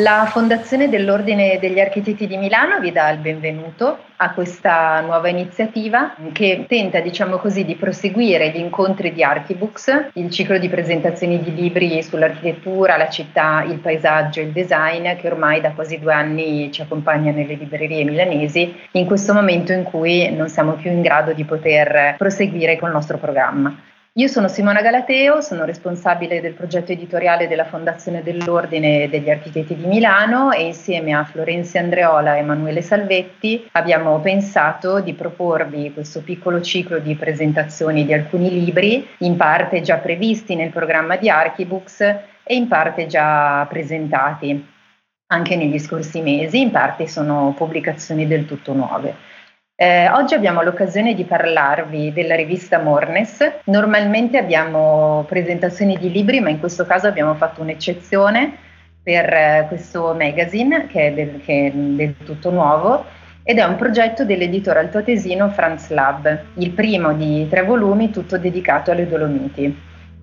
La Fondazione dell'Ordine degli Architetti di Milano vi dà il benvenuto a questa nuova iniziativa che tenta, diciamo così, di proseguire gli incontri di Archibooks, il ciclo di presentazioni di libri sull'architettura, la città, il paesaggio e il design che ormai da quasi due anni ci accompagna nelle librerie milanesi in questo momento in cui non siamo più in grado di poter proseguire col nostro programma. Io sono Simona Galateo, sono responsabile del progetto editoriale della Fondazione dell'Ordine degli Architetti di Milano e insieme a Florenzia Andreola e Emanuele Salvetti abbiamo pensato di proporvi questo piccolo ciclo di presentazioni di alcuni libri, in parte già previsti nel programma di Archibooks e in parte già presentati anche negli scorsi mesi, in parte sono pubblicazioni del tutto nuove. Eh, oggi abbiamo l'occasione di parlarvi della rivista Mornes. Normalmente abbiamo presentazioni di libri, ma in questo caso abbiamo fatto un'eccezione per eh, questo magazine che è, del, che è, del, tutto nuovo ed è un progetto dell'editore altoatesino Franz Lab, il primo di tre volumi tutto dedicato alle Dolomiti.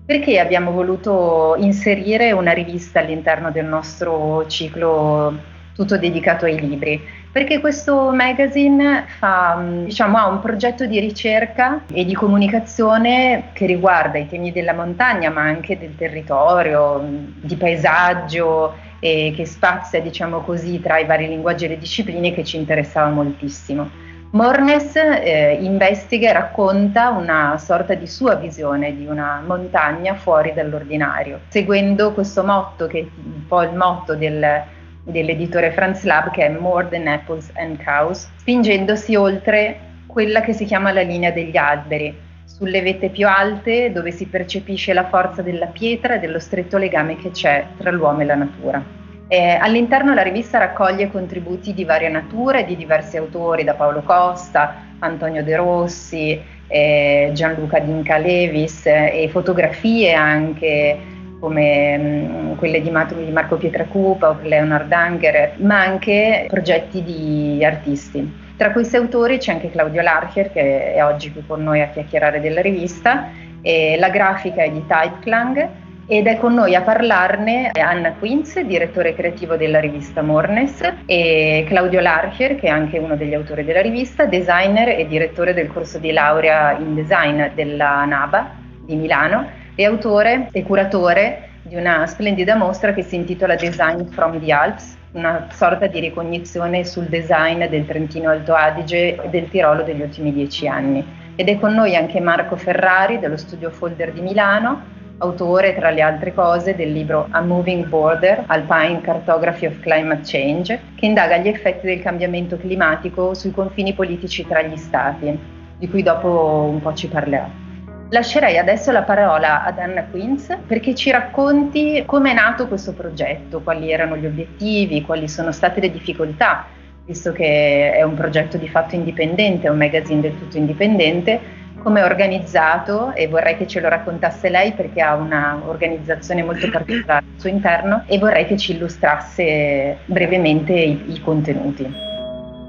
Perché abbiamo voluto inserire una rivista all'interno del nostro ciclo tutto dedicato ai libri? Perché questo magazine fa, diciamo, ha un progetto di ricerca e di comunicazione che riguarda i temi della montagna, ma anche del territorio, di paesaggio e che spazia, diciamo così, tra i vari linguaggi e le discipline che ci interessava moltissimo. Mornes eh, investiga e racconta una sorta di sua visione di una montagna fuori dall'ordinario, seguendo questo motto che è un po' il motto del dell'editore Franz Lab che è More Than Apples and Cows, spingendosi oltre quella che si chiama la linea degli alberi, sulle vette più alte dove si percepisce la forza della pietra e dello stretto legame che c'è tra l'uomo e la natura. Eh, all'interno la rivista raccoglie contributi di varia natura e di diversi autori, da Paolo Costa, Antonio De Rossi, eh, Gianluca Dinca Levis eh, e fotografie anche come mm, quelle di Marco Pietracupa o Leonard Anger, ma anche progetti di artisti. Tra questi autori c'è anche Claudio Larcher che è oggi qui con noi a chiacchierare della rivista, la grafica è di Typeclang ed è con noi a parlarne Anna Quinz, direttore creativo della rivista Mornes, e Claudio Larcher, che è anche uno degli autori della rivista, designer e direttore del corso di laurea in design della NABA di Milano è autore e curatore di una splendida mostra che si intitola Design from the Alps, una sorta di ricognizione sul design del Trentino Alto Adige e del Tirolo degli ultimi dieci anni. Ed è con noi anche Marco Ferrari dello studio Folder di Milano, autore tra le altre cose del libro A Moving Border, Alpine Cartography of Climate Change, che indaga gli effetti del cambiamento climatico sui confini politici tra gli stati, di cui dopo un po' ci parlerà. Lascerei adesso la parola ad Anna Quinz perché ci racconti come è nato questo progetto, quali erano gli obiettivi, quali sono state le difficoltà, visto che è un progetto di fatto indipendente, è un magazine del tutto indipendente, come è organizzato e vorrei che ce lo raccontasse lei perché ha un'organizzazione molto particolare al suo interno e vorrei che ci illustrasse brevemente i, i contenuti.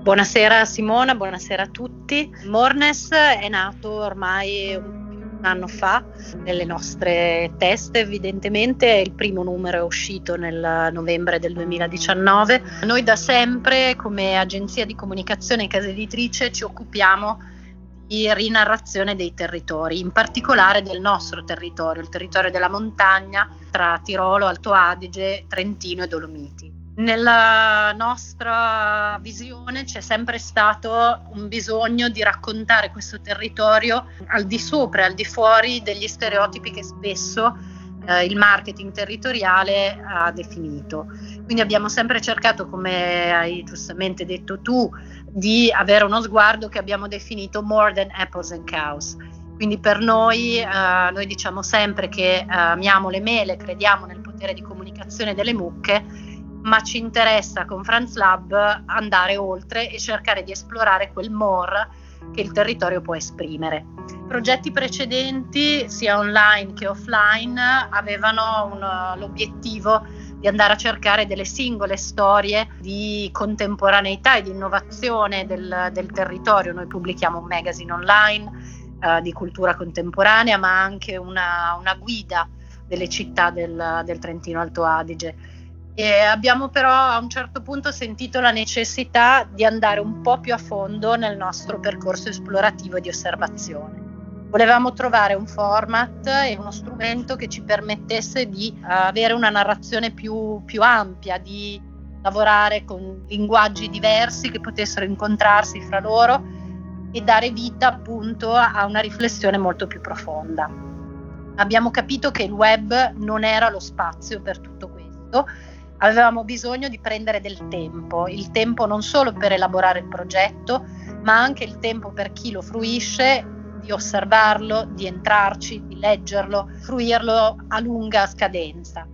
Buonasera Simona, buonasera a tutti. Mornes è nato ormai un un anno fa nelle nostre teste evidentemente il primo numero è uscito nel novembre del 2019 noi da sempre come agenzia di comunicazione e casa editrice ci occupiamo di rinarrazione dei territori in particolare del nostro territorio il territorio della montagna tra Tirolo, Alto Adige, Trentino e Dolomiti nella nostra visione c'è sempre stato un bisogno di raccontare questo territorio al di sopra al di fuori degli stereotipi che spesso eh, il marketing territoriale ha definito. Quindi abbiamo sempre cercato, come hai giustamente detto tu, di avere uno sguardo che abbiamo definito more than apples and cows. Quindi per noi, eh, noi diciamo sempre che eh, amiamo le mele, crediamo nel potere di comunicazione delle mucche ma ci interessa con Franz Lab andare oltre e cercare di esplorare quel more che il territorio può esprimere. Progetti precedenti, sia online che offline, avevano un, l'obiettivo di andare a cercare delle singole storie di contemporaneità e di innovazione del, del territorio. Noi pubblichiamo un magazine online eh, di cultura contemporanea, ma anche una, una guida delle città del, del Trentino Alto Adige E abbiamo però a un certo punto sentito la necessità di andare un po' più a fondo nel nostro percorso esplorativo e di osservazione. Volevamo trovare un format e uno strumento che ci permettesse di avere una narrazione più, più ampia, di lavorare con linguaggi diversi che potessero incontrarsi fra loro e dare vita appunto a una riflessione molto più profonda. Abbiamo capito che il web non era lo spazio per tutto questo, avevamo bisogno di prendere del tempo, il tempo non solo per elaborare il progetto, ma anche il tempo per chi lo fruisce di osservarlo, di entrarci, di leggerlo, fruirlo a lunga scadenza.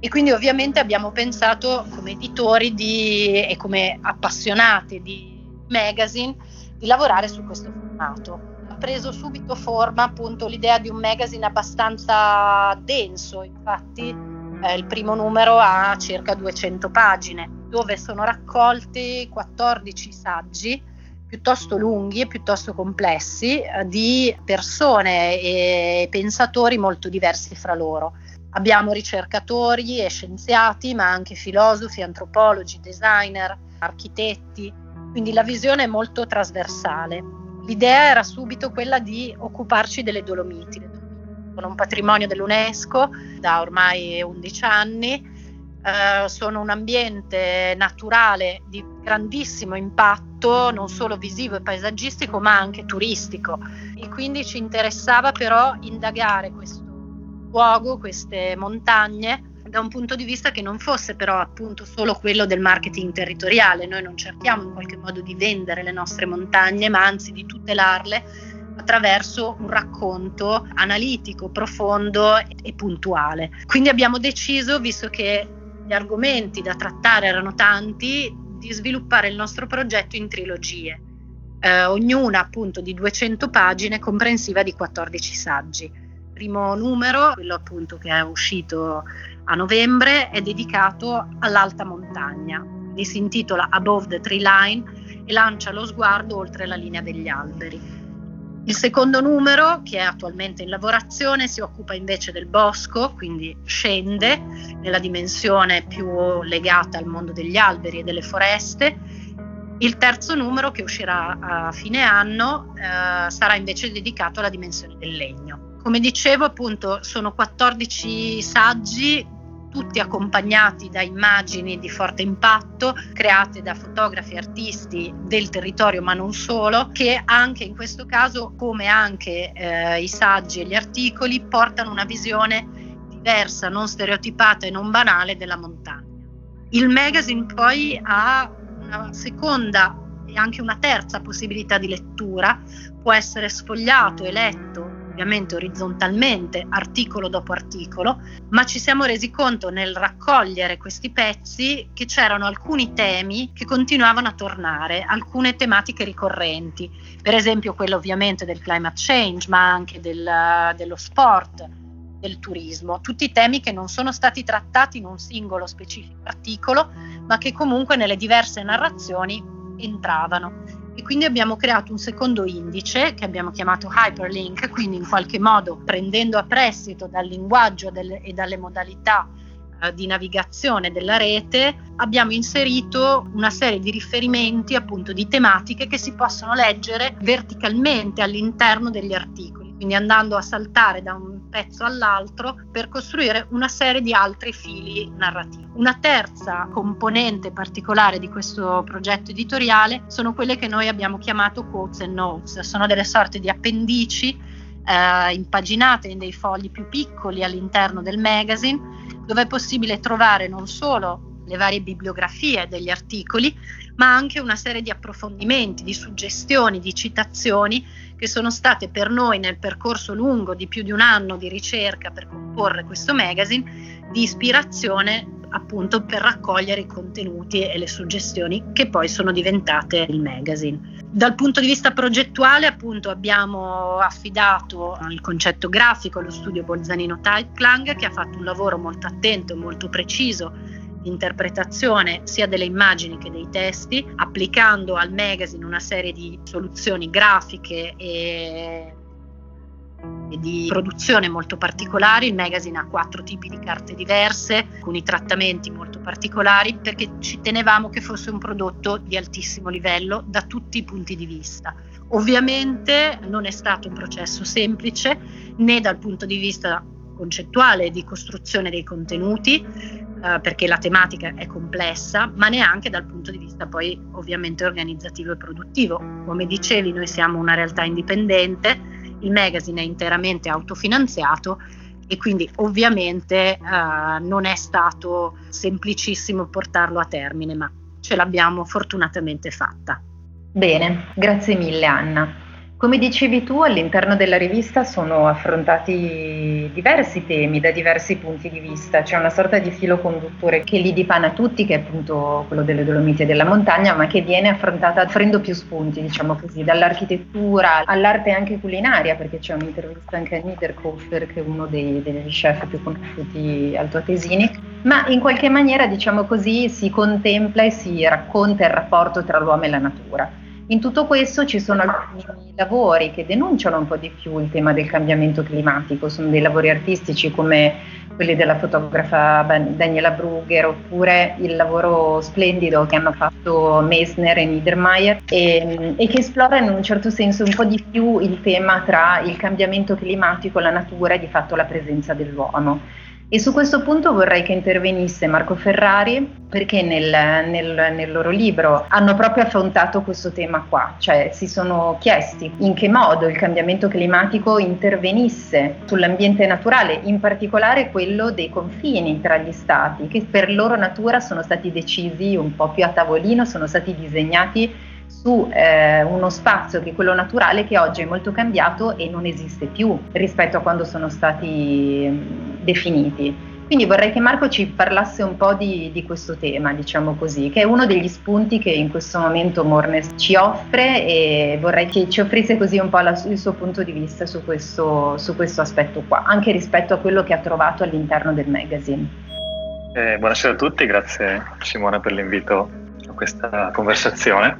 E quindi ovviamente abbiamo pensato come editori di, e come appassionati di magazine di lavorare su questo formato. Ha preso subito forma appunto l'idea di un magazine abbastanza denso, infatti eh, il primo numero ha circa 200 pagine, dove sono raccolti 14 saggi piuttosto lunghi e piuttosto complessi eh, di persone e pensatori molto diversi fra loro Abbiamo ricercatori e scienziati, ma anche filosofi, antropologi, designer, architetti, quindi la visione è molto trasversale. L'idea era subito quella di occuparci delle Dolomiti. Sono un patrimonio dell'UNESCO da ormai 11 anni, eh, sono un ambiente naturale di grandissimo impatto, non solo visivo e paesaggistico, ma anche turistico. E quindi ci interessava però indagare questo luogo, queste montagne, da un punto di vista che non fosse però appunto solo quello del marketing territoriale. Noi non cerchiamo in qualche modo di vendere le nostre montagne, ma anzi di tutelarle attraverso un racconto analitico, profondo e puntuale. Quindi abbiamo deciso, visto che gli argomenti da trattare erano tanti, di sviluppare il nostro progetto in trilogie, eh, ognuna appunto di 200 pagine comprensiva di 14 saggi primo numero, quello appunto che è uscito a novembre, è dedicato all'alta montagna. Quindi si intitola Above the Tree Line e lancia lo sguardo oltre la linea degli alberi. Il secondo numero, che è attualmente in lavorazione, si occupa invece del bosco, quindi scende nella dimensione più legata al mondo degli alberi e delle foreste. Il terzo numero, che uscirà a fine anno, eh, sarà invece dedicato alla dimensione del legno. Come dicevo, appunto, sono 14 saggi tutti accompagnati da immagini di forte impatto create da fotografi e artisti del territorio ma non solo che anche in questo caso come anche eh, i saggi e gli articoli portano una visione diversa, non stereotipata e non banale della montagna. Il magazine poi ha una seconda e anche una terza possibilità di lettura, può essere sfogliato e letto ovviamente orizzontalmente, articolo dopo articolo, ma ci siamo resi conto nel raccogliere questi pezzi che c'erano alcuni temi che continuavano a tornare, alcune tematiche ricorrenti, per esempio quello ovviamente del climate change, ma anche del, dello sport, del turismo, tutti temi che non sono stati trattati in un singolo specifico articolo, ma che comunque nelle diverse narrazioni entravano e quindi abbiamo creato un secondo indice che abbiamo chiamato hyperlink, quindi in qualche modo prendendo a prestito dal linguaggio del, e dalle modalità eh, di navigazione della rete, abbiamo inserito una serie di riferimenti appunto di tematiche che si possono leggere verticalmente all'interno degli articoli. Quindi andando a saltare da un pezzo all'altro per costruire una serie di altri fili narrativi. Una terza componente particolare di questo progetto editoriale sono quelle che noi abbiamo chiamato quotes and notes, sono delle sorte di appendici eh, impaginate in dei fogli più piccoli all'interno del magazine, dove è possibile trovare non solo le varie bibliografie degli articoli, ma anche una serie di approfondimenti, di suggestioni, di citazioni che sono state per noi nel percorso lungo di più di un anno di ricerca per comporre questo magazine di ispirazione appunto per raccogliere i contenuti e le suggestioni che poi sono diventate il magazine. Dal punto di vista progettuale appunto abbiamo affidato il concetto grafico allo studio Bolzanino Typeklang che ha fatto un lavoro molto attento e molto preciso interpretazione sia delle immagini che dei testi, applicando al magazine una serie di soluzioni grafiche e di produzione molto particolari. Il magazine ha quattro tipi di carte diverse, con i trattamenti molto particolari, perché ci tenevamo che fosse un prodotto di altissimo livello da tutti i punti di vista. Ovviamente non è stato un processo semplice né dal punto di vista concettuale di costruzione dei contenuti, eh, perché la tematica è complessa, ma neanche dal punto di vista poi ovviamente organizzativo e produttivo. Come dicevi, noi siamo una realtà indipendente, il magazine è interamente autofinanziato e quindi ovviamente eh, non è stato semplicissimo portarlo a termine, ma ce l'abbiamo fortunatamente fatta. Bene, grazie mille Anna. Come dicevi tu, all'interno della rivista sono affrontati diversi temi da diversi punti di vista, c'è una sorta di filo conduttore che li dipana tutti, che è appunto quello delle Dolomiti e della montagna, ma che viene affrontata offrendo più spunti, diciamo così, dall'architettura all'arte anche culinaria, perché c'è un'intervista anche a Niederkofer, che è uno dei, degli chef più conosciuti altoatesini, ma in qualche maniera, diciamo così, si contempla e si racconta il rapporto tra l'uomo e la natura. In tutto questo ci sono alcuni lavori che denunciano un po' di più il tema del cambiamento climatico, sono dei lavori artistici come quelli della fotografa Daniela Brugger oppure il lavoro splendido che hanno fatto Meissner e Niedermayer e, e che esplorano in un certo senso un po' di più il tema tra il cambiamento climatico, la natura e di fatto la presenza dell'uomo. E su questo punto vorrei che intervenisse Marco Ferrari perché nel, nel, nel, loro libro hanno proprio affrontato questo tema qua, cioè si sono chiesti in che modo il cambiamento climatico intervenisse sull'ambiente naturale, in particolare quello dei confini tra gli stati, che per loro natura sono stati decisi un po' più a tavolino, sono stati disegnati su eh, uno spazio che è quello naturale che oggi è molto cambiato e non esiste più rispetto a quando sono stati mh, definiti. Quindi vorrei che Marco ci parlasse un po' di, di, questo tema, diciamo così, che è uno degli spunti che in questo momento Mornes ci offre e vorrei che ci offrisse così un po' la, il suo punto di vista su questo, su questo, aspetto qua, anche rispetto a quello che ha trovato all'interno del magazine. Eh, buonasera a tutti, grazie Simona per l'invito questa conversazione.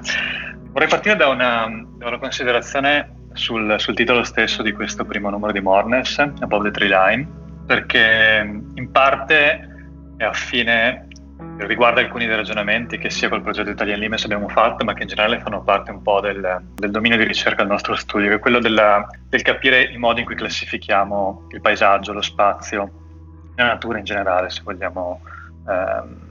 Vorrei partire da una, da una considerazione sul, sul, titolo stesso di questo primo numero di Mornes, Above the Tree Line, perché in parte è affine, riguarda alcuni dei ragionamenti che sia col progetto Italian Limes abbiamo fatto, ma che in generale fanno parte un po' del, del dominio di ricerca del nostro studio, che è quello della, del capire i modi in cui classifichiamo il paesaggio, lo spazio, la natura in generale, se vogliamo. Ehm,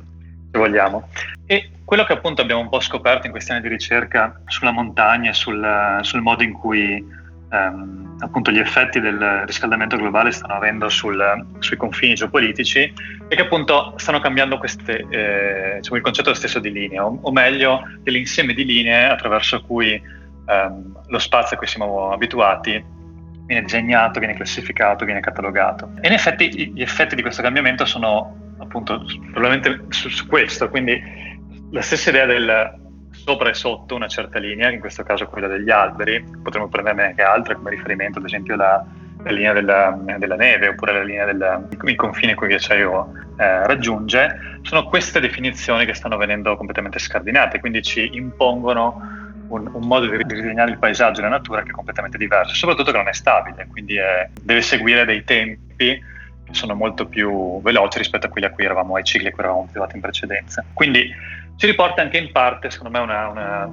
se vogliamo. E quello che appunto abbiamo un po' scoperto in questi anni di ricerca sulla montagna, sul, sul modo in cui ehm, appunto gli effetti del riscaldamento globale stanno avendo sul, sui confini geopolitici è che appunto stanno cambiando queste, eh, diciamo, il concetto stesso di linea, o, o, meglio dell'insieme di linee attraverso cui ehm, lo spazio a cui siamo abituati viene disegnato, viene classificato, viene catalogato. E in effetti gli effetti di questo cambiamento sono appunto probabilmente su, su questo, quindi la stessa idea del sopra e sotto una certa linea, in questo caso quella degli alberi, potremmo prenderne anche altre come riferimento, ad esempio la, la linea della, della, neve oppure la linea del confine cui il ghiacciaio eh, raggiunge, sono queste definizioni che stanno venendo completamente scardinate, quindi ci impongono un, un modo di ridisegnare il paesaggio e la natura che è completamente diverso, soprattutto che non è stabile, quindi è, deve seguire dei tempi che sono molto più veloci rispetto a quelli a cui eravamo, ai cicli a cui eravamo abituati in precedenza. Quindi ci riporta anche in parte, secondo me, una, una,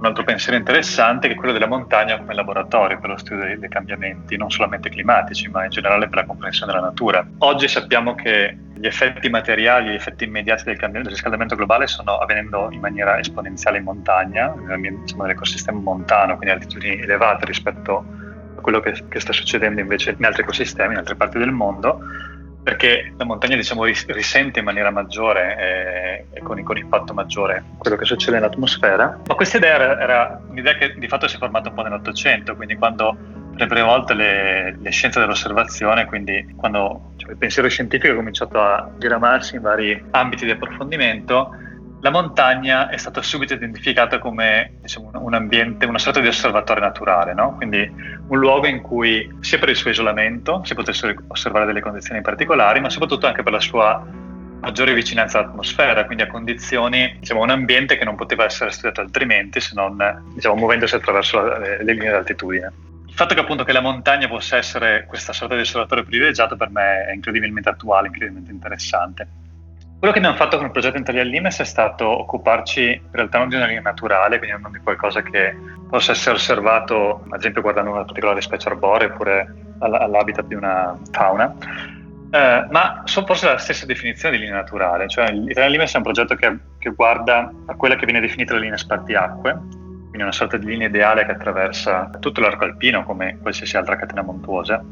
un altro pensiero interessante che è quello della montagna come laboratorio per lo studio dei, dei, cambiamenti, non solamente climatici, ma in generale per la comprensione della natura. Oggi sappiamo che gli effetti materiali, gli effetti immediati del, del riscaldamento globale stanno avvenendo in maniera esponenziale in montagna, nell'ecosistema montano, quindi a altitudini elevate rispetto a quello che, che sta succedendo invece in altri ecosistemi, in altre parti del mondo perché la montagna diciamo, risente in maniera maggiore e, e con, con, impatto maggiore quello che succede nell'atmosfera. Ma questa idea era, era, un'idea che di fatto si è formata un po' nell'Ottocento, quindi quando per le prime volte le, le scienze dell'osservazione, quindi quando cioè, il pensiero scientifico ha cominciato a diramarsi in vari ambiti di approfondimento, la montagna è stata subito identificata come diciamo, un ambiente, una sorta di osservatorio naturale, no? quindi un luogo in cui sia per il suo isolamento si potessero osservare delle condizioni particolari, ma soprattutto anche per la sua maggiore vicinanza all'atmosfera, quindi a condizioni, diciamo, un ambiente che non poteva essere studiato altrimenti se non diciamo, muovendosi attraverso le, le linee d'altitudine. il fatto che appunto che la montagna possa essere questa sorta di osservatorio privilegiato per me è incredibilmente attuale, incredibilmente interessante. Quello che abbiamo fatto con il progetto Intellial Limes è stato occuparci in realtà non di una linea naturale, quindi non di qualcosa che possa essere osservato, ad esempio guardando una particolare specie arborea oppure all'habitat di una fauna, eh, ma sono forse la stessa definizione di linea naturale, cioè l'Italian Limes è un progetto che, che, guarda a quella che viene definita la linea spartiacque, quindi una sorta di linea ideale che attraversa tutto l'arco alpino come qualsiasi altra catena montuosa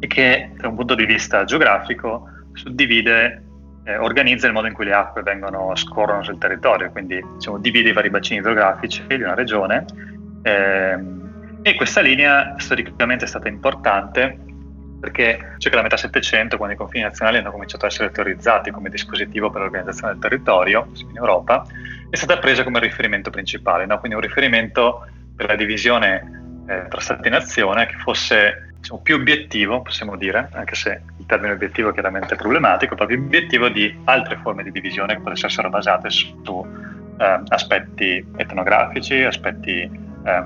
e che da un punto di vista geografico suddivide eh, organizza il modo in cui le acque vengono, scorrono sul territorio, quindi diciamo, divide i vari bacini idrografici di una regione ehm, e questa linea storicamente è stata importante perché circa la metà Settecento, quando i confini nazionali hanno cominciato a essere teorizzati come dispositivo per l'organizzazione del territorio in Europa, è stata presa come riferimento principale, no? quindi un riferimento per la divisione eh, tra Stati e Nazione che fosse diciamo, più obiettivo, possiamo dire, anche se il termine obiettivo è chiaramente problematico, proprio obiettivo di altre forme di divisione che potessero essere basate su eh, aspetti etnografici, aspetti eh,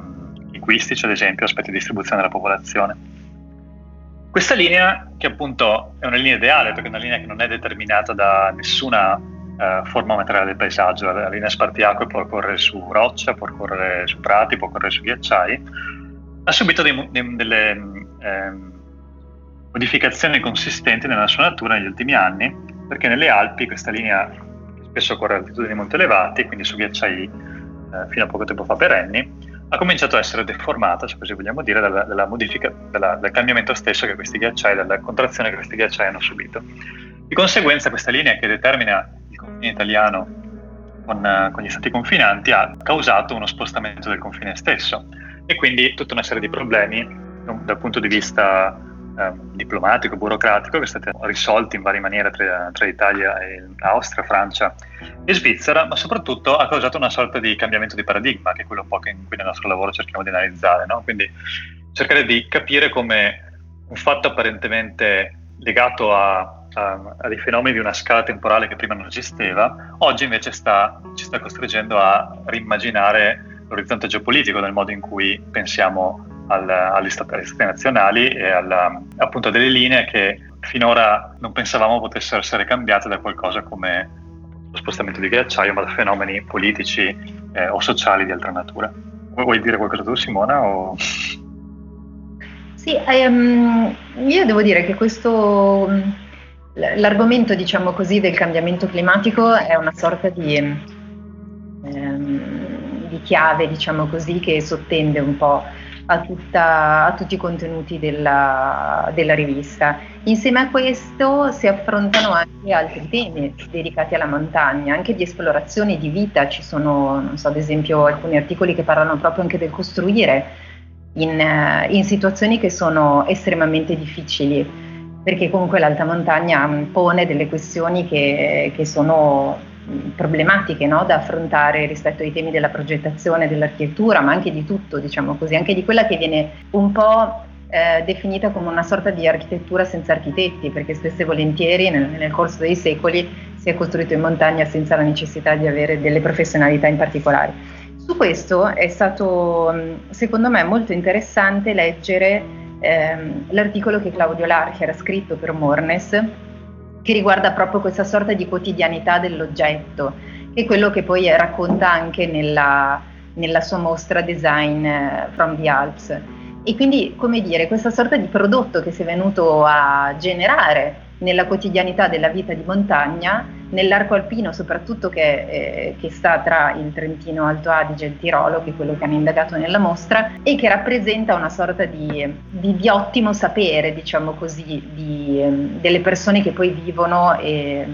linguistici, ad esempio, aspetti di distribuzione della popolazione. Questa linea, che appunto è una linea ideale, perché è una linea che non è determinata da nessuna eh, forma materiale del paesaggio, la linea spartiacque può correre su roccia, può correre su prati, può correre su ghiacciai, ha subito dei, dei, delle eh, modificazioni consistenti nella sua natura negli ultimi anni, perché nelle Alpi questa linea spesso corre a altitudini molto elevate, quindi su ghiacciai eh, fino a poco tempo fa perenni, ha cominciato a essere deformata, se così vogliamo dire, dalla, dalla modifica, dalla, dal cambiamento stesso che questi ghiacciai, dalla contrazione che questi ghiacciai hanno subito. Di conseguenza questa linea che determina il confine italiano con, con gli stati confinanti ha causato uno spostamento del confine stesso e quindi tutta una serie di problemi dal punto di vista eh, diplomatico, burocratico, che sono stati risolti in varie maniere tra, tra Italia e Austria, Francia e Svizzera, ma soprattutto ha causato una sorta di cambiamento di paradigma, che è quello un po' che in cui nel nostro lavoro cerchiamo di analizzare. No? Quindi cercare di capire come un fatto apparentemente legato a, a, a, dei fenomeni di una scala temporale che prima non esisteva, oggi invece sta, ci sta costringendo a rimmaginare l'orizzonte geopolitico nel modo in cui pensiamo al, stati, agli, stati, nazionali e alla, appunto delle linee che finora non pensavamo potessero essere cambiate da qualcosa come lo spostamento di ghiacciaio, ma da fenomeni politici eh, o sociali di altra natura. Vuoi dire qualcosa tu Simona? O... Sì, um, io devo dire che questo, l'argomento diciamo così del cambiamento climatico è una sorta di, um, di chiave diciamo così che sottende un po' a, tutta, a tutti i contenuti della, della, rivista. Insieme a questo si affrontano anche altri temi dedicati alla montagna, anche di esplorazione di vita, ci sono, so, ad esempio alcuni articoli che parlano proprio anche del costruire in, in situazioni che sono estremamente difficili perché comunque l'alta montagna pone delle questioni che, che sono problematiche no? da affrontare rispetto ai temi della progettazione, dell'architettura, ma anche di tutto, diciamo così, anche di quella che viene un po' eh, definita come una sorta di architettura senza architetti, perché spesso e volentieri nel, nel corso dei secoli si è costruito in montagna senza la necessità di avere delle professionalità in particolare. Su questo è stato, secondo me, molto interessante leggere ehm, l'articolo che Claudio Larchi era scritto per Mornes che riguarda proprio questa sorta di quotidianità dell'oggetto, che è quello che poi racconta anche nella, nella sua mostra Design eh, from the Alps. E quindi, come dire, questa sorta di prodotto che si è venuto a generare nella quotidianità della vita di montagna, nell'arco alpino soprattutto che, eh, che, sta tra il Trentino Alto Adige e il Tirolo, che è quello che hanno indagato nella mostra, e che rappresenta una sorta di, di, di ottimo sapere, diciamo così, di, delle persone che poi vivono e,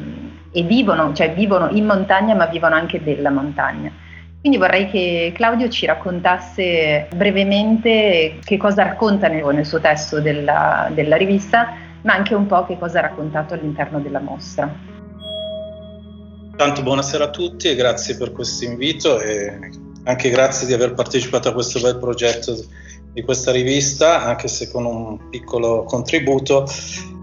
e vivono, cioè vivono in montagna ma vivono anche della montagna. Quindi vorrei che Claudio ci raccontasse brevemente che cosa racconta nel, nel suo testo della, della rivista ma anche un po' che cosa ha raccontato all'interno della mostra. Tanto buonasera a tutti e grazie per questo invito e anche grazie di aver partecipato a questo bel progetto di questa rivista, anche se con un piccolo contributo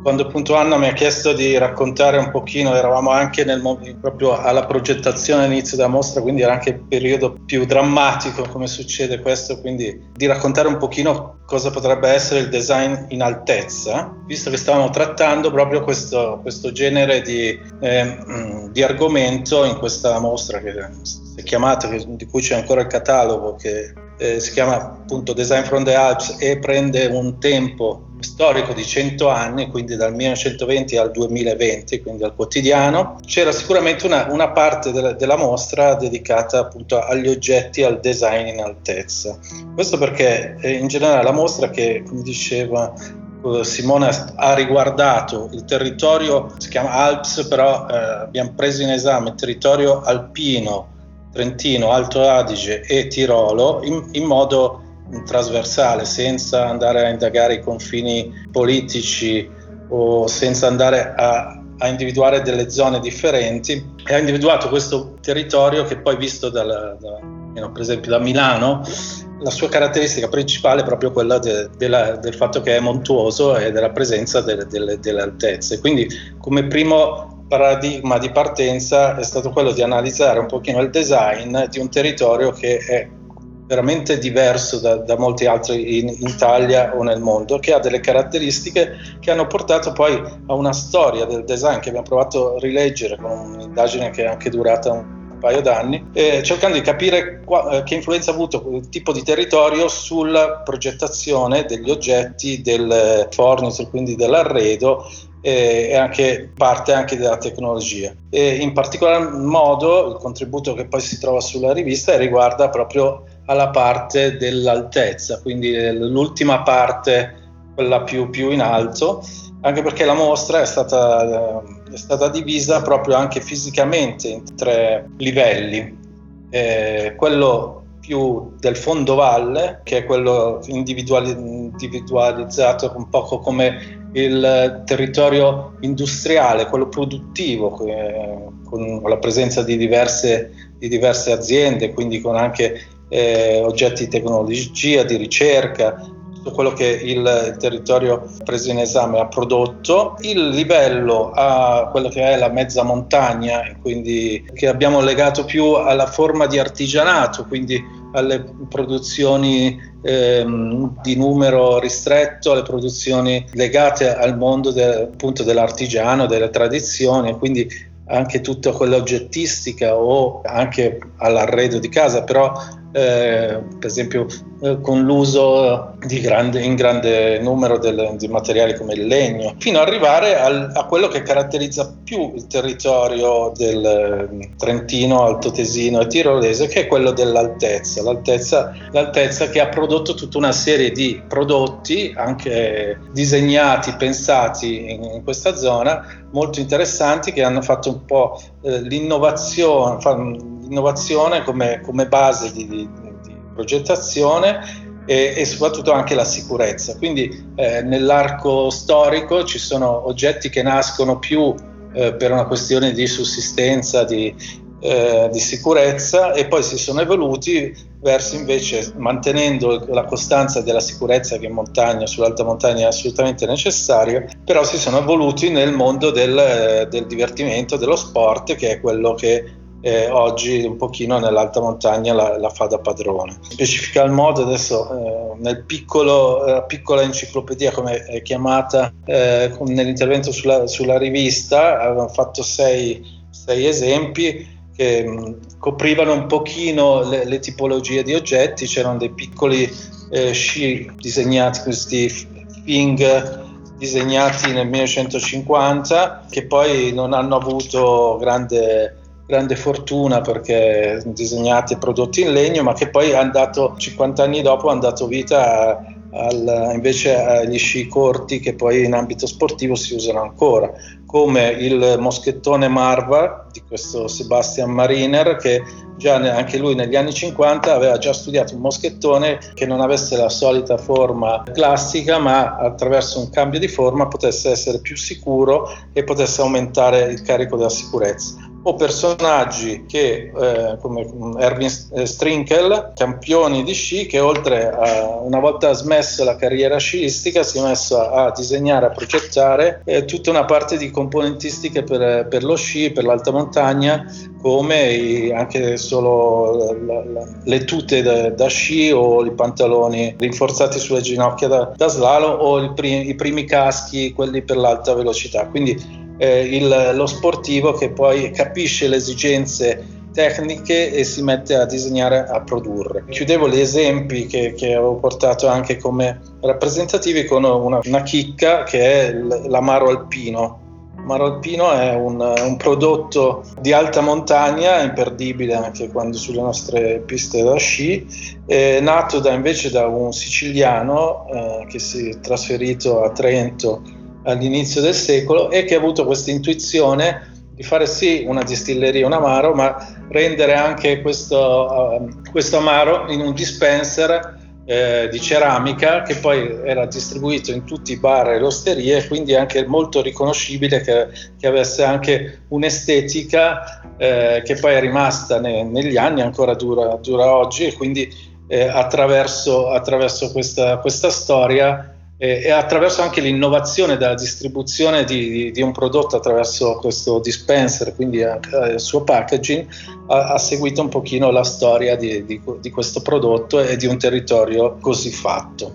quando appunto Anna mi ha chiesto di raccontare un pochino, eravamo anche nel, proprio alla progettazione all'inizio della mostra, quindi era anche il periodo più drammatico come succede questo, quindi di raccontare un pochino cosa potrebbe essere il design in altezza, visto che stavamo trattando proprio questo, questo genere di, eh, di, argomento in questa mostra che si è chiamata, di cui c'è ancora il catalogo, che eh, si chiama appunto Design from the Alps e prende un tempo storico di 100 anni, quindi dal 1920 al 2020, quindi al quotidiano, c'era sicuramente una, una parte della, della, mostra dedicata appunto agli oggetti, al design in altezza. Questo perché eh, in generale la mostra che, come diceva eh, Simone ha riguardato il territorio, si chiama Alps, però eh, abbiamo preso in esame il territorio alpino, Trentino, Alto Adige e Tirolo in, in modo trasversale, senza andare a indagare i confini politici o senza andare a, a individuare delle zone differenti e ha individuato questo territorio che poi visto dal, da, per esempio da Milano la sua caratteristica principale è proprio quella de, de la, del fatto che è montuoso e della presenza delle, delle altezze. Quindi come primo paradigma di partenza è stato quello di analizzare un pochino il design di un territorio che è veramente diverso da, da molti altri in, Italia o nel mondo, che ha delle caratteristiche che hanno portato poi a una storia del design che abbiamo provato a rileggere con un'indagine che è anche durata un paio d'anni, eh, cercando di capire qua, eh, che influenza ha avuto quel tipo di territorio sulla progettazione degli oggetti, del furniture, quindi dell'arredo e anche parte anche della tecnologia. E in particolar modo il contributo che poi si trova sulla rivista riguarda proprio alla parte dell'altezza, quindi l'ultima parte, quella più, più in alto, anche perché la mostra è stata, è stata divisa proprio anche fisicamente in tre livelli. Eh, quello più del fondovalle, che è quello individuali, individualizzato un po' come il territorio industriale, quello produttivo, con la presenza di diverse, di diverse aziende, quindi con anche eh, oggetti di tecnologia, di ricerca, tutto quello che il territorio preso in esame ha prodotto, il livello a quello che è la mezza montagna, quindi che abbiamo legato più alla forma di artigianato, quindi alle produzioni ehm, di numero ristretto, alle produzioni legate al mondo de, appunto dell'artigiano, delle tradizioni, quindi anche tutta quella oggettistica o anche all'arredo di casa, però eh, per esempio eh, con l'uso grande, in grande numero del, di materiali come il legno, fino ad arrivare al, a quello che caratterizza più il territorio del eh, Trentino, Altotesino e Tirolese, che è quello dell'altezza. L'altezza, l'altezza che ha prodotto tutta una serie di prodotti, anche disegnati, pensati in, in questa zona, molto interessanti che hanno fatto un po' eh, l'innovazione, l'innovazione come, come base di, di, di progettazione e, e, soprattutto anche la sicurezza. Quindi eh, nell'arco storico ci sono oggetti che nascono più eh, per una questione di sussistenza, di, eh, di sicurezza e poi si sono evoluti verso invece mantenendo la costanza della sicurezza che in montagna, sull'alta montagna è assolutamente necessario, però si sono evoluti nel mondo del, del divertimento, dello sport, che è quello che eh, oggi un pochino nell'alta montagna la, la, fa da padrone. Specifica il modo adesso eh, nel piccolo, eh, piccola enciclopedia come è chiamata eh, nell'intervento sulla, sulla, rivista, avevano fatto sei, sei esempi che mh, coprivano un pochino le, le, tipologie di oggetti, c'erano dei piccoli eh, sci disegnati, questi Fing disegnati nel 1950 che poi non hanno avuto grande grande fortuna perché disegnati e prodotti in legno, ma che poi è andato 50 anni dopo ha dato vita al, invece agli sci corti che poi in ambito sportivo si usano ancora, come il moschettone Marva di questo Sebastian Mariner che già anche lui negli anni 50 aveva già studiato un moschettone che non avesse la solita forma classica ma attraverso un cambio di forma potesse essere più sicuro e potesse aumentare il carico della sicurezza o personaggi che, eh, come Erwin Strinkel, campioni di sci, che oltre a una volta smesso la carriera sciistica si è messo a, a disegnare, a progettare eh, tutta una parte di componentistiche per, per, lo sci, per l'alta montagna, come i, anche solo la, la, le tute da, da, sci o i pantaloni rinforzati sulle ginocchia da, da slalom o prim, i primi caschi, quelli per l'alta velocità. Quindi eh, il, lo sportivo che poi capisce le esigenze tecniche e si mette a disegnare, a produrre. Chiudevo gli esempi che, che avevo portato anche come rappresentativi con una, una chicca che è l'amaro alpino. L'amaro alpino è un, un, prodotto di alta montagna, imperdibile anche quando sulle nostre piste da sci, nato da, invece da un siciliano eh, che si è trasferito a Trento all'inizio del secolo e che ha avuto questa intuizione di fare sì una distilleria, un amaro, ma rendere anche questo, uh, questo amaro in un dispenser eh, di ceramica che poi era distribuito in tutti i bar e le osterie, quindi anche molto riconoscibile che, che avesse anche un'estetica eh, che poi è rimasta ne, negli anni, ancora dura, dura oggi e quindi eh, attraverso, attraverso questa, questa storia e attraverso anche l'innovazione della distribuzione di, di, di, un prodotto attraverso questo dispenser, quindi anche il suo packaging, ha, ha, seguito un pochino la storia di, di, questo prodotto e di un territorio così fatto.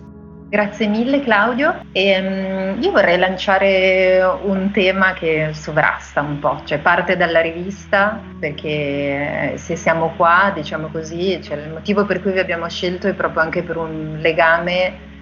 Grazie mille Claudio. E, um, io vorrei lanciare un tema che sovrasta un po', cioè parte dalla rivista, perché se siamo qua, diciamo così, cioè il motivo per cui vi abbiamo scelto è proprio anche per un legame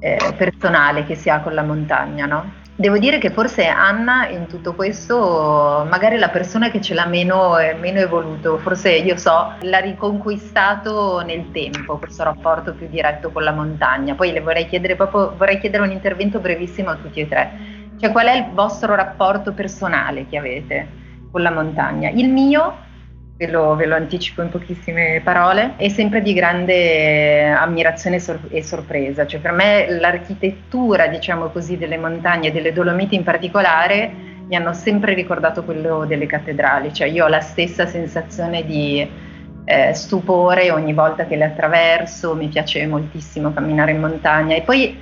eh, personale che si ha con la montagna, no? Devo dire che forse Anna in tutto questo, magari la persona che ce l'ha meno, meno evoluto, forse io so, l'ha riconquistato nel tempo questo rapporto più diretto con la montagna. Poi le vorrei chiedere proprio, vorrei chiedere un intervento brevissimo a tutti e tre. Cioè qual è il vostro rapporto personale che avete con la montagna? Il mio ve lo, ve lo, anticipo in pochissime parole, è sempre di grande ammirazione e sorpresa. Cioè per me l'architettura, diciamo così, delle montagne, delle Dolomiti in particolare, mi hanno sempre ricordato quello delle cattedrali. Cioè io ho la stessa sensazione di eh, stupore ogni volta che le attraverso, mi piace moltissimo camminare in montagna e poi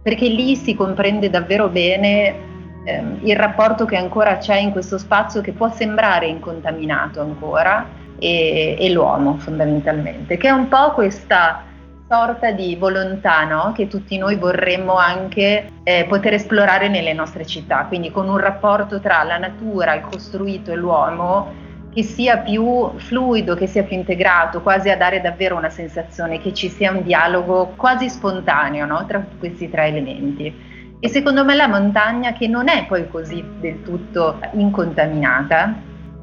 perché lì si comprende davvero bene ehm, il rapporto che ancora c'è in questo spazio che può sembrare incontaminato ancora e, e l'uomo fondamentalmente, che è un po' questa sorta di volontà no? che tutti noi vorremmo anche eh, poter esplorare nelle nostre città, quindi con un rapporto tra la natura, il costruito e l'uomo che sia più fluido, che sia più integrato, quasi a dare davvero una sensazione che ci sia un dialogo quasi spontaneo no? tra questi tre elementi. E secondo me la montagna, che non è poi così del tutto incontaminata,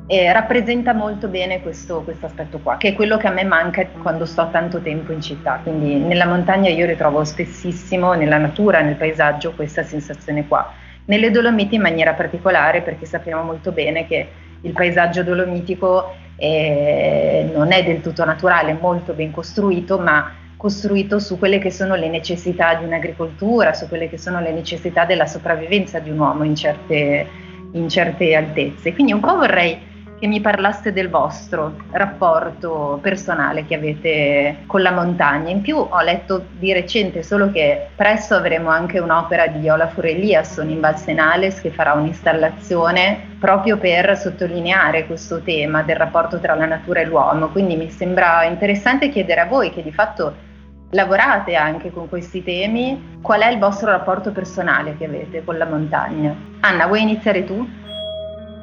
eh, rappresenta molto bene questo, questo, aspetto qua, che è quello che a me manca quando sto tanto tempo in città. Quindi nella montagna io ritrovo spessissimo, nella natura, nel paesaggio, questa sensazione qua. Nelle Dolomiti in maniera particolare, perché sappiamo molto bene che il paesaggio dolomitico eh, non è del tutto naturale, è molto ben costruito, ma costruito su quelle che sono le necessità di un'agricoltura, su quelle che sono le necessità della sopravvivenza di un uomo in certe, in certe altezze. Quindi un po' vorrei che mi parlaste del vostro rapporto personale che avete con la montagna. In più ho letto di recente solo che presto avremo anche un'opera di Olafur Eliasson in Val Senales che farà un'installazione proprio per sottolineare questo tema del rapporto tra la natura e l'uomo. Quindi mi sembra interessante chiedere a voi che di fatto lavorate anche con questi temi, qual è il vostro rapporto personale che avete con la montagna? Anna, vuoi iniziare tu?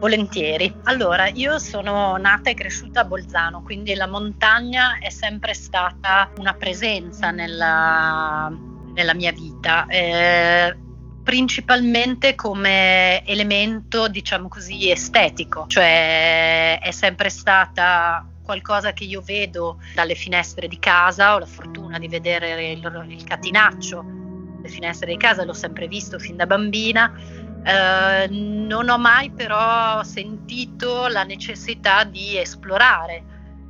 Volentieri. Allora, io sono nata e cresciuta a Bolzano, quindi la montagna è sempre stata una presenza nella, nella mia vita. Eh, principalmente come elemento, diciamo così, estetico, cioè è sempre stata qualcosa che io vedo dalle finestre di casa, ho la fortuna di vedere il, il catinaccio, le finestre di casa, l'ho sempre visto fin da bambina. Eh, non ho mai però sentito la necessità di esplorare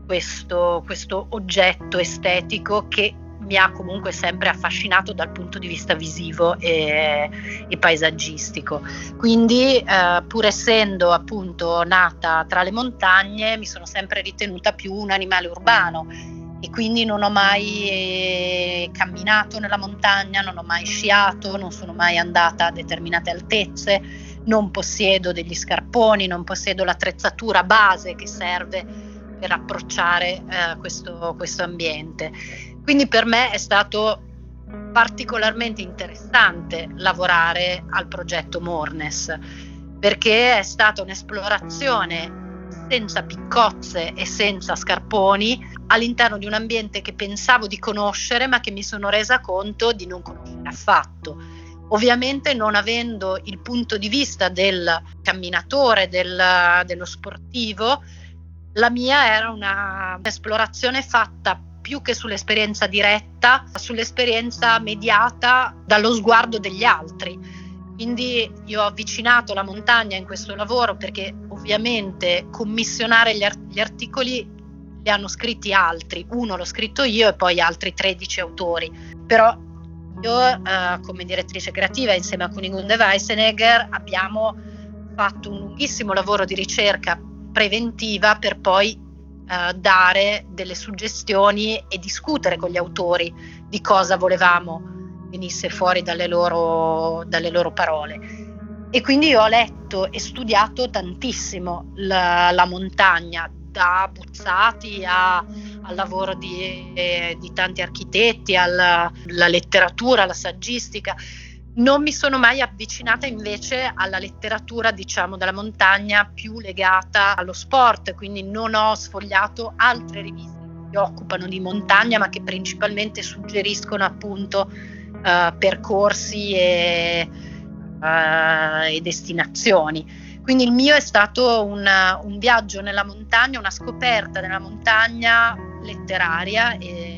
questo, questo oggetto estetico che mi ha comunque sempre affascinato dal punto di vista visivo e, e paesaggistico. Quindi, eh, pur essendo appunto nata tra le montagne, mi sono sempre ritenuta più un animale urbano e quindi non ho mai eh, camminato nella montagna, non ho mai sciato, non sono mai andata a determinate altezze, non possiedo degli scarponi, non possiedo l'attrezzatura base che serve per approcciare eh, questo, questo ambiente. Quindi per me è stato particolarmente interessante lavorare al progetto Mornes perché è stata un'esplorazione senza piccozze e senza scarponi all'interno di un ambiente che pensavo di conoscere ma che mi sono resa conto di non conoscere affatto. Ovviamente non avendo il punto di vista del camminatore, del, dello sportivo, la mia era un'esplorazione fatta più che sull'esperienza diretta, sull'esperienza mediata dallo sguardo degli altri. Quindi io ho avvicinato la montagna in questo lavoro perché ovviamente commissionare gli, art- gli articoli li hanno scritti altri, uno l'ho scritto io e poi altri 13 autori, però io eh, come direttrice creativa insieme a Kunigunde Weissenegger abbiamo fatto un lunghissimo lavoro di ricerca preventiva per poi eh, dare delle suggestioni e discutere con gli autori di cosa volevamo venisse fuori dalle loro, dalle loro parole. E quindi ho letto e studiato tantissimo la, la montagna, da Buzzati a, al lavoro di, eh, di tanti architetti, alla letteratura, alla saggistica. Non mi sono mai avvicinata invece alla letteratura, diciamo, della montagna più legata allo sport, quindi non ho sfogliato altre riviste che si occupano di montagna, ma che principalmente suggeriscono appunto uh, percorsi e, uh, e, destinazioni. Quindi il mio è stato una, un viaggio nella montagna, una scoperta nella montagna letteraria. E,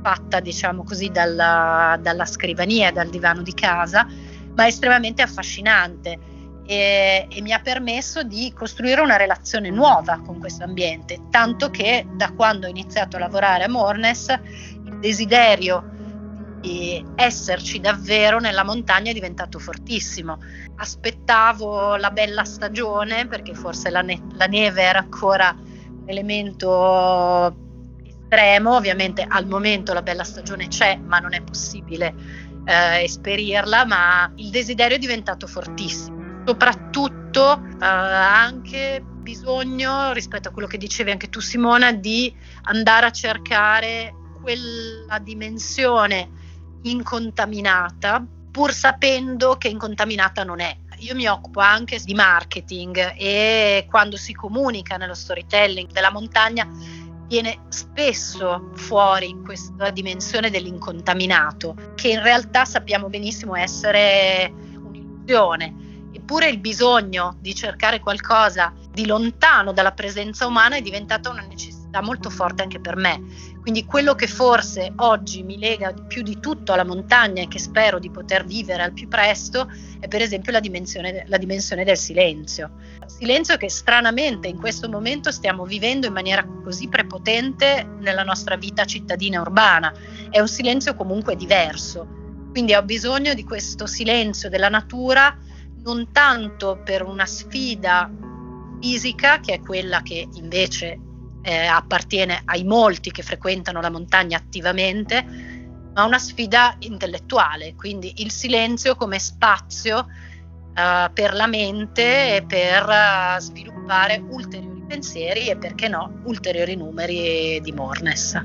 fatta diciamo così dalla, dalla scrivania, dal divano di casa, ma estremamente affascinante e, e, mi ha permesso di costruire una relazione nuova con questo ambiente, tanto che da quando ho iniziato a lavorare a Mornes il desiderio di esserci davvero nella montagna è diventato fortissimo. Aspettavo la bella stagione perché forse la, ne- la neve era ancora un elemento estremo, ovviamente al momento la bella stagione c'è, ma non è possibile eh, esperirla, ma il desiderio è diventato fortissimo, soprattutto eh, anche bisogno, rispetto a quello che dicevi anche tu Simona, di andare a cercare quella dimensione incontaminata, pur sapendo che incontaminata non è. Io mi occupo anche di marketing e quando si comunica nello storytelling della montagna viene spesso fuori questa dimensione dell'incontaminato, che in realtà sappiamo benissimo essere un'illusione. Eppure il bisogno di cercare qualcosa di lontano dalla presenza umana è diventata una necessità molto forte anche per me. Quindi quello che forse oggi mi lega più di tutto alla montagna e che spero di poter vivere al più presto è per esempio la dimensione, la dimensione del silenzio. Silenzio che stranamente in questo momento stiamo vivendo in maniera così prepotente nella nostra vita cittadina urbana. È un silenzio comunque diverso. Quindi ho bisogno di questo silenzio della natura non tanto per una sfida fisica, che è quella che invece eh, appartiene ai molti che frequentano la montagna attivamente, ma una sfida intellettuale, quindi il silenzio come spazio uh, per la mente e per uh, sviluppare ulteriori pensieri e perché no ulteriori numeri di Mornes.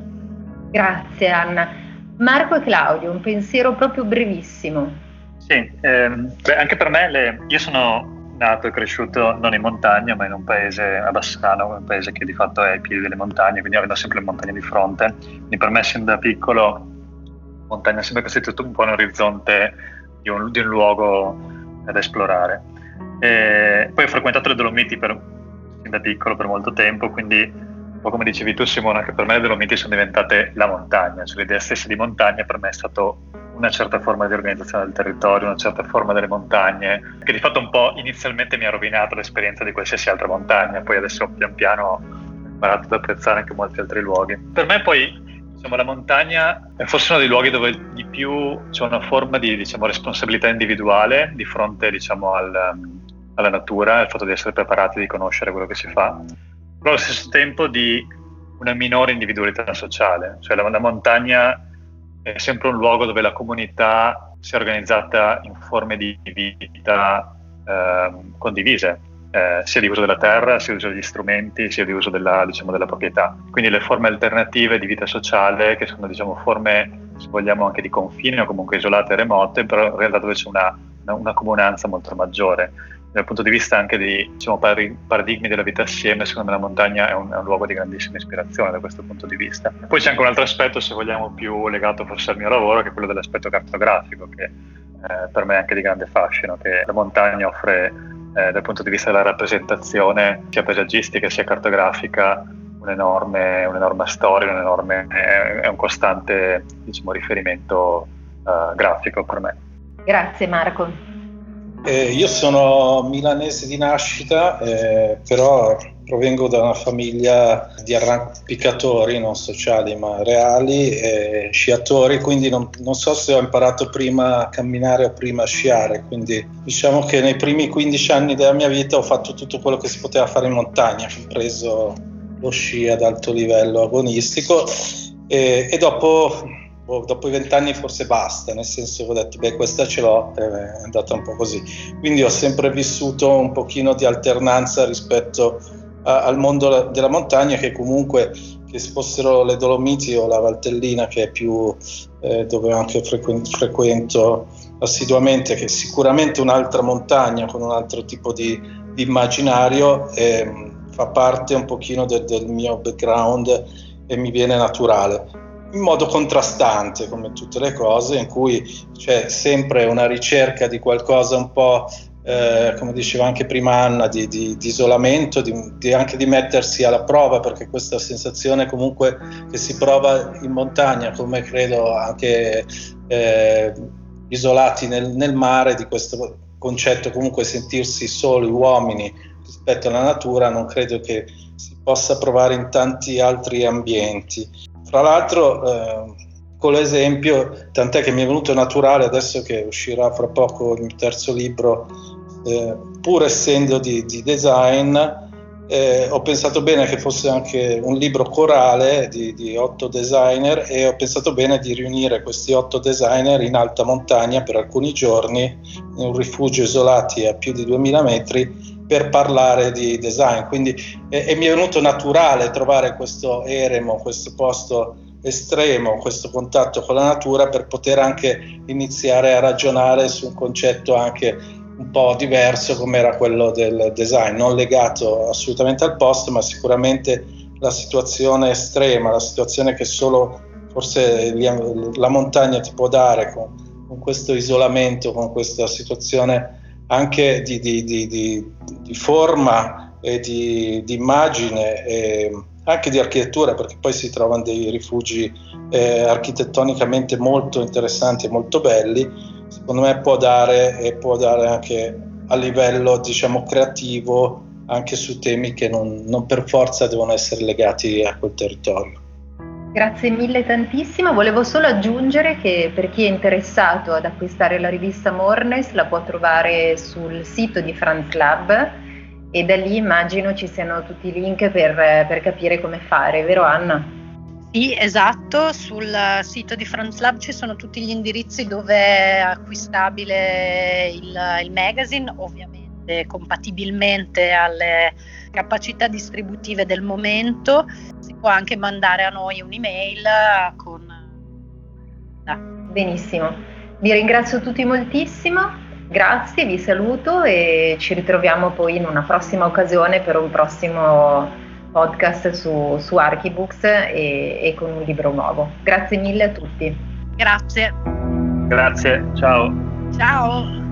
Grazie Anna. Marco e Claudio, un pensiero proprio brevissimo. Sì, ehm, beh, anche per me le, io sono nato e cresciuto non in montagna, ma in un paese a Bassano, un paese che di fatto è ai piedi delle montagne, quindi avendo sempre le montagne di fronte. Quindi per me, sin da piccolo, montagna è sempre costituito un po' un orizzonte di un, di un luogo da esplorare. E poi ho frequentato le Dolomiti per, sin da piccolo per molto tempo, quindi po' come dicevi tu Simona, che per me le Dolomiti sono diventate la montagna, cioè l'idea stessa di montagna per me è stato una certa forma di organizzazione del territorio, una certa forma delle montagne, che di fatto un po' inizialmente mi ha rovinato l'esperienza di qualsiasi altra montagna, poi adesso pian piano ho imparato ad apprezzare anche molti altri luoghi. Per me poi Diciamo, la montagna è forse uno dei luoghi dove di più c'è una forma di diciamo, responsabilità individuale di fronte diciamo, al, alla natura, al fatto di essere preparati, di conoscere quello che si fa, però allo stesso tempo di una minore individualità sociale. Cioè la, la montagna è sempre un luogo dove la comunità si è organizzata in forme di vita eh, condivise eh, sia di uso della terra, sia di uso degli strumenti, sia di uso della, diciamo, della, proprietà. Quindi le forme alternative di vita sociale, che sono diciamo, forme, se vogliamo, anche di confine o comunque isolate e remote, però in realtà dove c'è una, una, una comunanza molto maggiore. Dal punto di vista anche di diciamo, paradigmi della vita assieme, secondo me la montagna è un, è un, luogo di grandissima ispirazione da questo punto di vista. Poi c'è anche un altro aspetto, se vogliamo, più legato forse al mio lavoro, che è quello dell'aspetto cartografico, che eh, per me è anche di grande fascino, che la montagna offre eh, dal punto di vista della rappresentazione sia paesaggistica sia cartografica un'enorme, un'enorme storia, un enorme, è un costante diciamo, riferimento uh, grafico per me. Grazie Marco. Eh, io sono milanese di nascita, eh, però provengo da una famiglia di arrampicatori, non sociali ma reali, eh, sciatori, quindi non, non, so se ho imparato prima a camminare o prima a sciare, quindi diciamo che nei primi 15 anni della mia vita ho fatto tutto quello che si poteva fare in montagna, compreso lo sci ad alto livello agonistico e, e dopo boh, dopo i vent'anni forse basta, nel senso che ho detto, beh, questa ce l'ho, è andata un po' così. Quindi ho sempre vissuto un pochino di alternanza rispetto a, al mondo della montagna, che comunque, che fossero le Dolomiti o la Valtellina, che è più eh, dove anche frequ- frequento assiduamente, che è sicuramente un'altra montagna con un altro tipo di, di immaginario, eh, fa parte un pochino del, del mio background e mi viene naturale in modo contrastante, come tutte le cose, in cui c'è sempre una ricerca di qualcosa un po', eh, come diceva anche prima Anna, di, di, di isolamento, di, di, anche di mettersi alla prova, perché questa sensazione comunque che si prova in montagna, come credo anche eh, isolati nel, nel mare, di questo concetto comunque sentirsi soli uomini rispetto alla natura, non credo che si possa provare in tanti altri ambienti. Tra l'altro, eh, con l'esempio, tant'è che mi è venuto naturale adesso che uscirà fra poco il terzo libro, eh, pur essendo di, di design, eh, ho pensato bene che fosse anche un libro corale di, di, otto designer e ho pensato bene di riunire questi otto designer in alta montagna per alcuni giorni in un rifugio isolati a più di 2000 metri per parlare di design. Quindi, eh, e mi è venuto naturale trovare questo eremo, questo posto estremo, questo contatto con la natura per poter anche iniziare a ragionare su un concetto anche un po' diverso come era quello del design, non legato assolutamente al posto, ma sicuramente la situazione estrema, la situazione che solo forse la montagna ti può dare con, con questo isolamento, con questa situazione anche di, di, di, di forma e di, immagine e anche di architettura, perché poi si trovano dei rifugi eh, architettonicamente molto interessanti e molto belli, secondo me può dare e può dare anche a livello diciamo creativo anche su temi che non, non per forza devono essere legati a quel territorio. Grazie mille tantissimo, volevo solo aggiungere che per chi è interessato ad acquistare la rivista Mornes la può trovare sul sito di Franz Lab e da lì immagino ci siano tutti i link per, per capire come fare, vero Anna? Sì, esatto, sul sito di Franz Lab ci sono tutti gli indirizzi dove è acquistabile il, il magazine, ovviamente compatibilmente alle capacità distributive del momento può anche mandare a noi un'email con... Benissimo, vi ringrazio tutti moltissimo, grazie, vi saluto e ci ritroviamo poi in una prossima occasione per un prossimo podcast su, su Archibooks e, e con un libro nuovo. Grazie mille a tutti. Grazie. Grazie, ciao. Ciao.